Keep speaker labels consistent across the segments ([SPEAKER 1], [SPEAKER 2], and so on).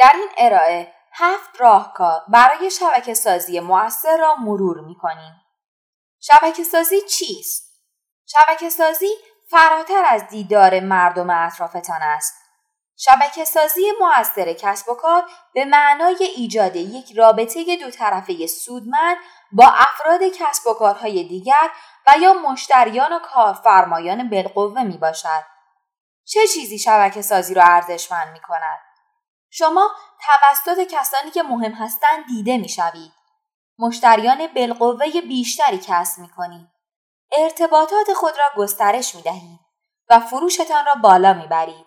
[SPEAKER 1] در این ارائه هفت راهکار برای شبکه سازی مؤثر را مرور می کنیم. شبکه سازی چیست؟ شبکه سازی فراتر از دیدار مردم اطرافتان است. شبکه سازی مؤثر کسب و کار به معنای ایجاد یک رابطه دو طرفه سودمند با افراد کسب و کارهای دیگر و یا مشتریان و کارفرمایان بالقوه می باشد. چه چیزی شبکه سازی را ارزشمند می کند؟ شما توسط کسانی که مهم هستند دیده می شوید. مشتریان بالقوه بیشتری کسب می کنید. ارتباطات خود را گسترش می دهید و فروشتان را بالا می برید.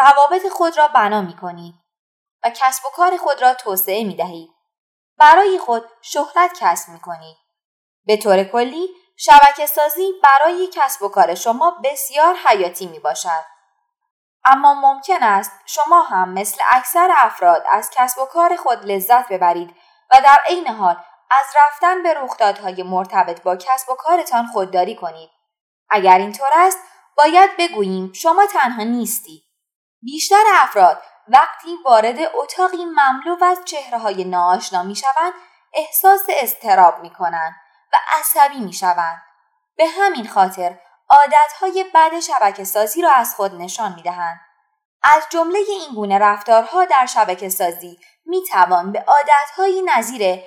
[SPEAKER 1] روابط خود را بنا می کنید و کسب و کار خود را توسعه می دهید. برای خود شهرت کسب می کنید. به طور کلی شبکه سازی برای کسب و کار شما بسیار حیاتی می باشد. اما ممکن است شما هم مثل اکثر افراد از کسب و کار خود لذت ببرید و در عین حال از رفتن به رخدادهای مرتبط با کسب و کارتان خودداری کنید. اگر اینطور است باید بگوییم شما تنها نیستید. بیشتر افراد وقتی وارد اتاقی مملو از چهره های ناآشنا می شوند احساس استراب می کنند و عصبی می شوند. به همین خاطر عادتهای بد شبکه سازی را از خود نشان می دهند. از جمله این گونه رفتارها در شبکه سازی می توان به عادتهایی نظیر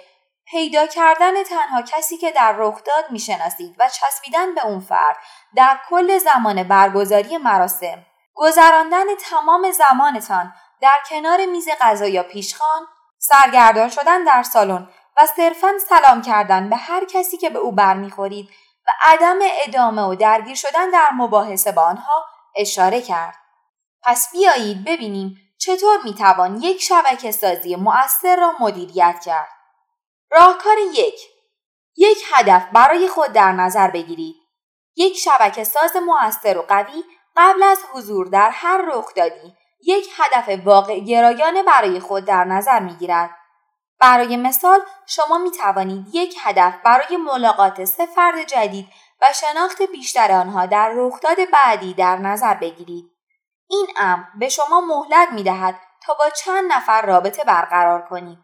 [SPEAKER 1] پیدا کردن تنها کسی که در رخداد می‌شناسید و چسبیدن به اون فرد در کل زمان برگزاری مراسم گذراندن تمام زمانتان در کنار میز غذا یا پیشخان سرگردان شدن در سالن و صرفا سلام کردن به هر کسی که به او برمیخورید و عدم ادامه و درگیر شدن در مباحثه با آنها اشاره کرد. پس بیایید ببینیم چطور می‌توان یک شبکه سازی مؤثر را مدیریت کرد. راهکار یک یک هدف برای خود در نظر بگیرید. یک شبکه ساز مؤثر و قوی قبل از حضور در هر رخدادی یک هدف واقع گرایانه برای خود در نظر می گیرد. برای مثال شما می توانید یک هدف برای ملاقات سه فرد جدید و شناخت بیشتر آنها در رخداد بعدی در نظر بگیرید. این امر به شما مهلت می دهد تا با چند نفر رابطه برقرار کنید.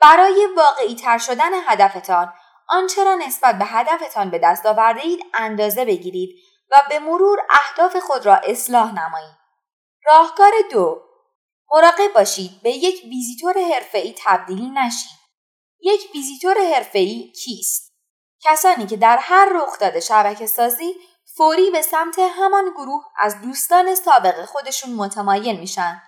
[SPEAKER 1] برای واقعی تر شدن هدفتان آنچه را نسبت به هدفتان به دست آورده اید اندازه بگیرید و به مرور اهداف خود را اصلاح نمایید. راهکار دو مراقب باشید به یک ویزیتور حرفه‌ای تبدیل نشید. یک ویزیتور حرفه‌ای کیست؟ کسانی که در هر رخداد شبکه سازی فوری به سمت همان گروه از دوستان سابق خودشون متمایل میشن.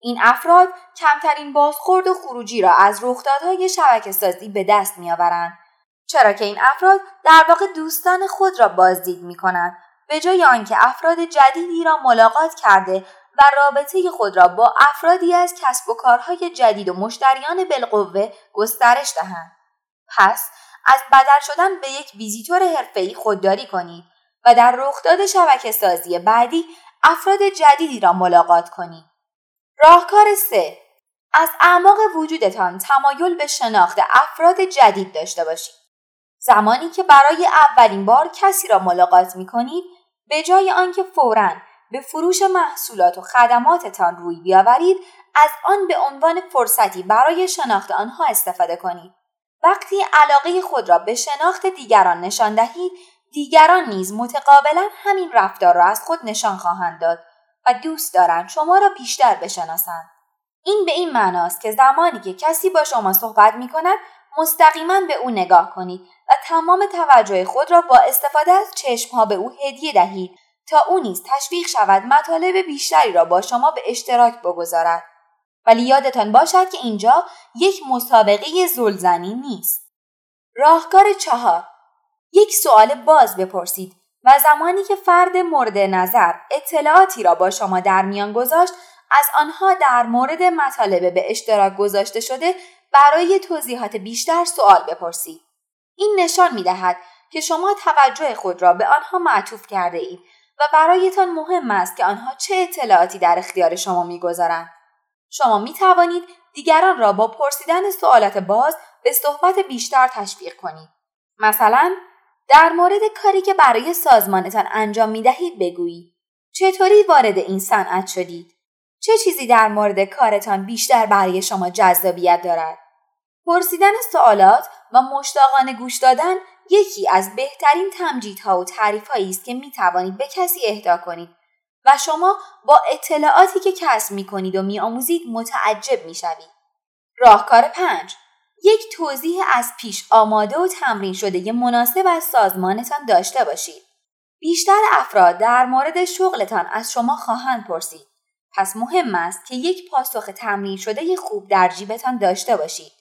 [SPEAKER 1] این افراد کمترین بازخورد و خروجی را از رخدادهای شبکه سازی به دست میآورند. چرا که این افراد در واقع دوستان خود را بازدید می کنند به جای آنکه افراد جدیدی را ملاقات کرده و رابطه خود را با افرادی از کسب و کارهای جدید و مشتریان بالقوه گسترش دهند. پس از بدل شدن به یک ویزیتور حرفه‌ای خودداری کنید و در رخداد شبکه سازی بعدی افراد جدیدی را ملاقات کنید. راهکار سه از اعماق وجودتان تمایل به شناخت افراد جدید داشته باشید. زمانی که برای اولین بار کسی را ملاقات می کنید به جای آنکه فوراً به فروش محصولات و خدماتتان روی بیاورید از آن به عنوان فرصتی برای شناخت آنها استفاده کنید. وقتی علاقه خود را به شناخت دیگران نشان دهید دیگران نیز متقابلا همین رفتار را از خود نشان خواهند داد و دوست دارند شما را بیشتر بشناسند. این به این معناست که زمانی که کسی با شما صحبت می کند مستقیما به او نگاه کنید و تمام توجه خود را با استفاده از چشمها به او هدیه دهید. تا او نیز تشویق شود مطالب بیشتری را با شما به اشتراک بگذارد. ولی یادتان باشد که اینجا یک مسابقه زلزنی نیست. راهکار چهار. یک سوال باز بپرسید و زمانی که فرد مورد نظر اطلاعاتی را با شما در میان گذاشت از آنها در مورد مطالب به اشتراک گذاشته شده برای توضیحات بیشتر سوال بپرسید. این نشان می دهد که شما توجه خود را به آنها معطوف کرده اید. و برایتان مهم است که آنها چه اطلاعاتی در اختیار شما می‌گذارند. شما می توانید دیگران را با پرسیدن سوالات باز به صحبت بیشتر تشویق کنید. مثلا در مورد کاری که برای سازمانتان انجام می دهید بگویید. چطوری وارد این صنعت شدید؟ چه چیزی در مورد کارتان بیشتر برای شما جذابیت دارد؟ پرسیدن سوالات و مشتاقانه گوش دادن یکی از بهترین تمجیدها و تعریفهایی است که می توانید به کسی اهدا کنید و شما با اطلاعاتی که کسب می کنید و می آموزید متعجب می شوید. راهکار پنج یک توضیح از پیش آماده و تمرین شده مناسب از سازمانتان داشته باشید. بیشتر افراد در مورد شغلتان از شما خواهند پرسید. پس مهم است که یک پاسخ تمرین شده خوب در جیبتان داشته باشید.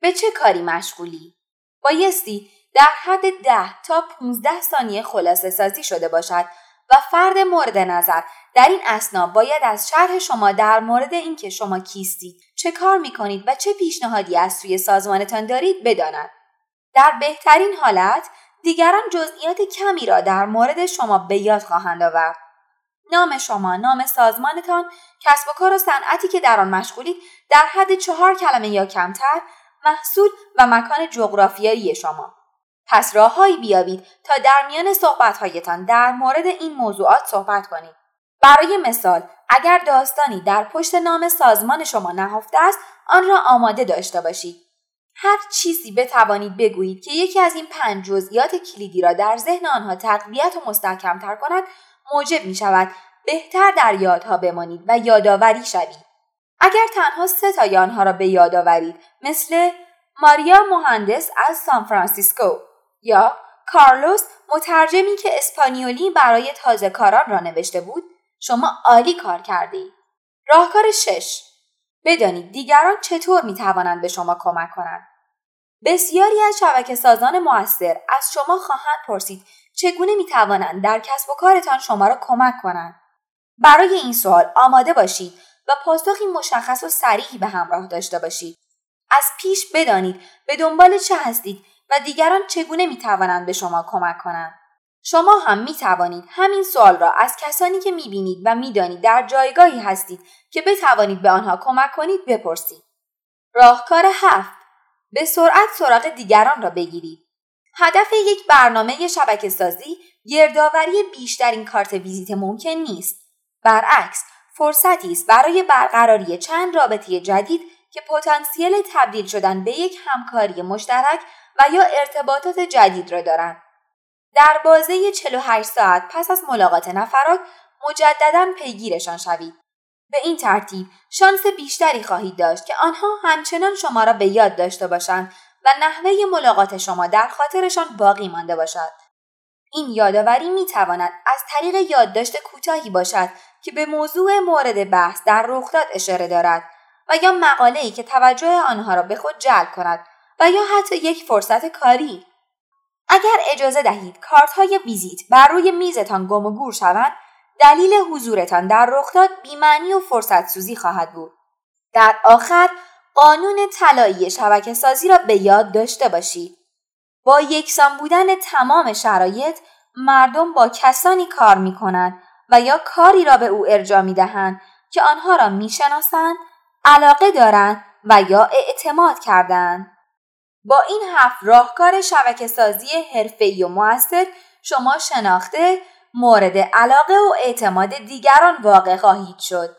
[SPEAKER 1] به چه کاری مشغولی؟ بایستی در حد ده تا 15 ثانیه خلاصه سازی شده باشد و فرد مورد نظر در این اسنا باید از شرح شما در مورد اینکه شما کیستید چه کار می کنید و چه پیشنهادی از سوی سازمانتان دارید بداند در بهترین حالت دیگران جزئیات کمی را در مورد شما به یاد خواهند آورد. نام شما نام سازمانتان کسب و کار و صنعتی که در آن مشغولید در حد چهار کلمه یا کمتر محصول و مکان جغرافیایی شما. پس راههایی بیابید تا در میان صحبتهایتان در مورد این موضوعات صحبت کنید. برای مثال اگر داستانی در پشت نام سازمان شما نهفته است آن را آماده داشته باشید. هر چیزی بتوانید بگویید که یکی از این پنج جزئیات کلیدی را در ذهن آنها تقویت و مستحکمتر کند موجب می شود بهتر در یادها بمانید و یادآوری شوید. اگر تنها سه تای آنها را به یاد آورید مثل ماریا مهندس از سان فرانسیسکو یا کارلوس مترجمی که اسپانیولی برای تازه کاران را نوشته بود شما عالی کار کردی. راهکار شش بدانید دیگران چطور می توانند به شما کمک کنند. بسیاری از شبکه سازان موثر از شما خواهند پرسید چگونه می توانند در کسب و کارتان شما را کمک کنند. برای این سوال آماده باشید و پاسخی مشخص و سریحی به همراه داشته باشید. از پیش بدانید به دنبال چه هستید و دیگران چگونه می توانند به شما کمک کنند. شما هم می توانید همین سوال را از کسانی که می بینید و می دانید در جایگاهی هستید که بتوانید به آنها کمک کنید بپرسید. راهکار هفت به سرعت سراغ دیگران را بگیرید. هدف یک برنامه شبکه سازی گردآوری بیشترین کارت ویزیت ممکن نیست. برعکس فرصتی است برای برقراری چند رابطه جدید که پتانسیل تبدیل شدن به یک همکاری مشترک و یا ارتباطات جدید را دارند. در بازه 48 ساعت پس از ملاقات نفرات مجددا پیگیرشان شوید. به این ترتیب شانس بیشتری خواهید داشت که آنها همچنان شما را به یاد داشته باشند و نحوه ملاقات شما در خاطرشان باقی مانده باشد. این یادآوری می تواند از طریق یادداشت کوتاهی باشد که به موضوع مورد بحث در رخداد اشاره دارد و یا مقاله‌ای که توجه آنها را به خود جلب کند و یا حتی یک فرصت کاری. اگر اجازه دهید کارت های ویزیت بر روی میزتان گم و گور شوند دلیل حضورتان در رخداد بیمعنی و فرصت سوزی خواهد بود. در آخر قانون طلایی شبکه سازی را به یاد داشته باشید. با یکسان بودن تمام شرایط مردم با کسانی کار می کنند و یا کاری را به او ارجا می دهند که آنها را می شناسند، علاقه دارند و یا اعتماد کردند. با این هفت راهکار شبکه سازی حرفه‌ای و موثر شما شناخته مورد علاقه و اعتماد دیگران واقع خواهید شد.